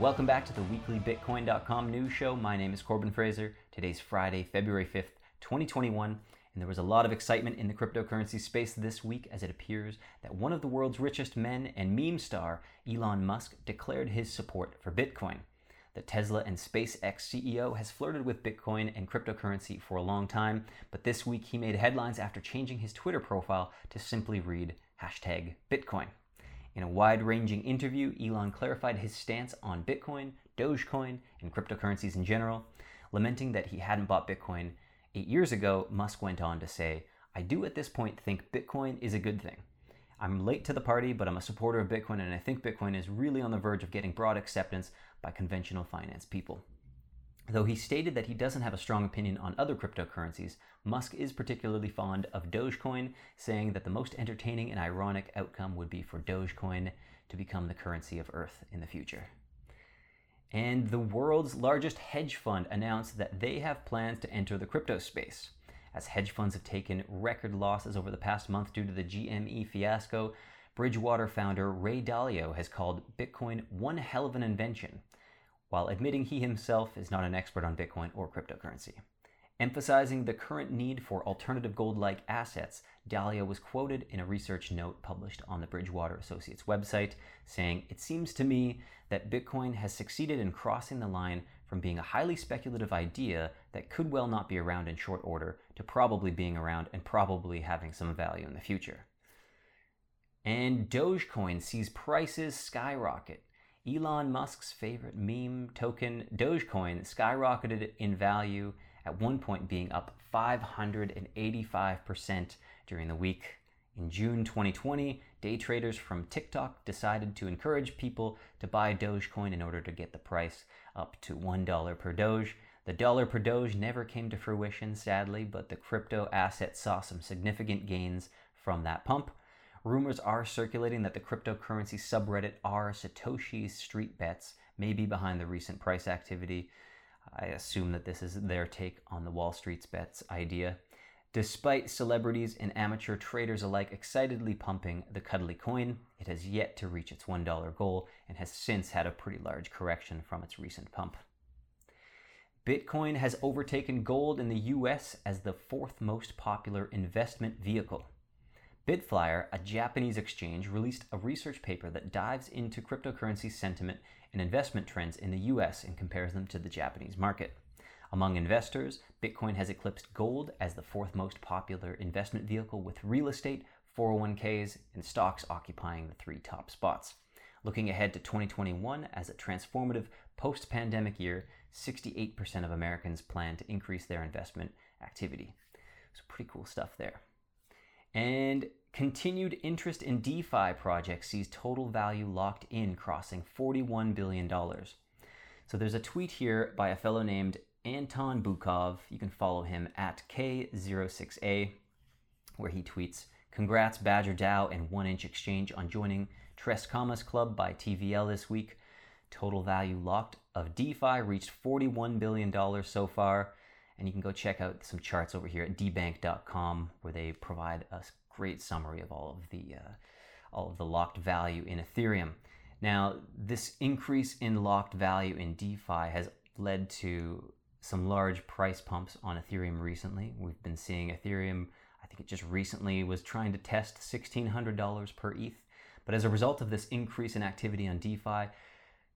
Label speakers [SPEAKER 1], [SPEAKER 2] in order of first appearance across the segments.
[SPEAKER 1] Welcome back to the weekly Bitcoin.com news show. My name is Corbin Fraser. Today's Friday, February 5th, 2021, and there was a lot of excitement in the cryptocurrency space this week as it appears that one of the world's richest men and meme star, Elon Musk, declared his support for Bitcoin. The Tesla and SpaceX CEO has flirted with Bitcoin and cryptocurrency for a long time, but this week he made headlines after changing his Twitter profile to simply read hashtag Bitcoin. In a wide ranging interview, Elon clarified his stance on Bitcoin, Dogecoin, and cryptocurrencies in general. Lamenting that he hadn't bought Bitcoin eight years ago, Musk went on to say, I do at this point think Bitcoin is a good thing. I'm late to the party, but I'm a supporter of Bitcoin, and I think Bitcoin is really on the verge of getting broad acceptance by conventional finance people. Though he stated that he doesn't have a strong opinion on other cryptocurrencies, Musk is particularly fond of Dogecoin, saying that the most entertaining and ironic outcome would be for Dogecoin to become the currency of Earth in the future. And the world's largest hedge fund announced that they have plans to enter the crypto space. As hedge funds have taken record losses over the past month due to the GME fiasco, Bridgewater founder Ray Dalio has called Bitcoin one hell of an invention, while admitting he himself is not an expert on Bitcoin or cryptocurrency. Emphasizing the current need for alternative gold like assets, Dalio was quoted in a research note published on the Bridgewater Associates website, saying, It seems to me that Bitcoin has succeeded in crossing the line from being a highly speculative idea that could well not be around in short order to probably being around and probably having some value in the future. And Dogecoin sees prices skyrocket. Elon Musk's favorite meme token, Dogecoin, skyrocketed in value at one point being up 585% during the week. In June 2020, day traders from TikTok decided to encourage people to buy Dogecoin in order to get the price up to $1 per Doge. The dollar per Doge never came to fruition, sadly, but the crypto asset saw some significant gains from that pump. Rumors are circulating that the cryptocurrency subreddit r Satoshi's Street Bets may be behind the recent price activity. I assume that this is their take on the Wall Street's bets idea. Despite celebrities and amateur traders alike excitedly pumping the cuddly coin, it has yet to reach its $1 goal and has since had a pretty large correction from its recent pump. Bitcoin has overtaken gold in the US as the fourth most popular investment vehicle. Bitflyer, a Japanese exchange, released a research paper that dives into cryptocurrency sentiment and investment trends in the US and compares them to the Japanese market. Among investors, Bitcoin has eclipsed gold as the fourth most popular investment vehicle, with real estate, 401ks, and stocks occupying the three top spots. Looking ahead to 2021 as a transformative post pandemic year, 68% of Americans plan to increase their investment activity. So, pretty cool stuff there. And continued interest in DeFi projects sees total value locked in crossing $41 billion. So, there's a tweet here by a fellow named Anton Bukov. You can follow him at K06A, where he tweets Congrats, Badger DAO and One Inch Exchange on joining Tres Commas Club by TVL this week. Total value locked of DeFi reached $41 billion so far. And you can go check out some charts over here at debank.com where they provide a great summary of all of the uh, all of the locked value in Ethereum. Now, this increase in locked value in DeFi has led to some large price pumps on Ethereum recently. We've been seeing Ethereum, I think it just recently was trying to test $1,600 per ETH. But as a result of this increase in activity on DeFi,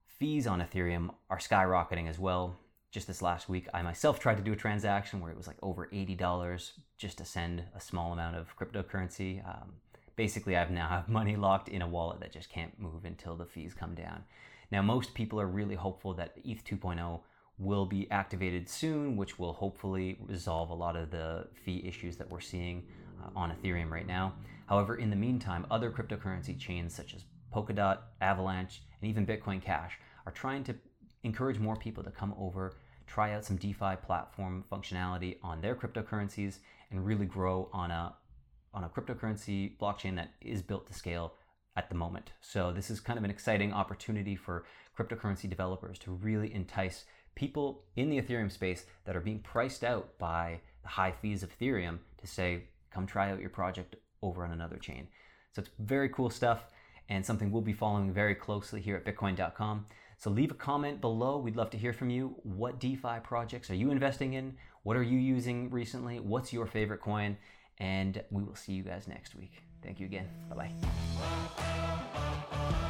[SPEAKER 1] fees on Ethereum are skyrocketing as well. Just this last week, I myself tried to do a transaction where it was like over $80 just to send a small amount of cryptocurrency. Um, basically, I've now have money locked in a wallet that just can't move until the fees come down. Now, most people are really hopeful that ETH 2.0 will be activated soon, which will hopefully resolve a lot of the fee issues that we're seeing uh, on Ethereum right now. However, in the meantime, other cryptocurrency chains such as Polkadot, Avalanche, and even Bitcoin Cash are trying to encourage more people to come over, try out some DeFi platform functionality on their cryptocurrencies, and really grow on a on a cryptocurrency blockchain that is built to scale at the moment. So this is kind of an exciting opportunity for cryptocurrency developers to really entice people in the Ethereum space that are being priced out by the high fees of Ethereum to say, come try out your project over on another chain. So it's very cool stuff and something we'll be following very closely here at Bitcoin.com. So leave a comment below. We'd love to hear from you. What DeFi projects are you investing in? What are you using recently? What's your favorite coin? And we will see you guys next week. Thank you again. Bye bye.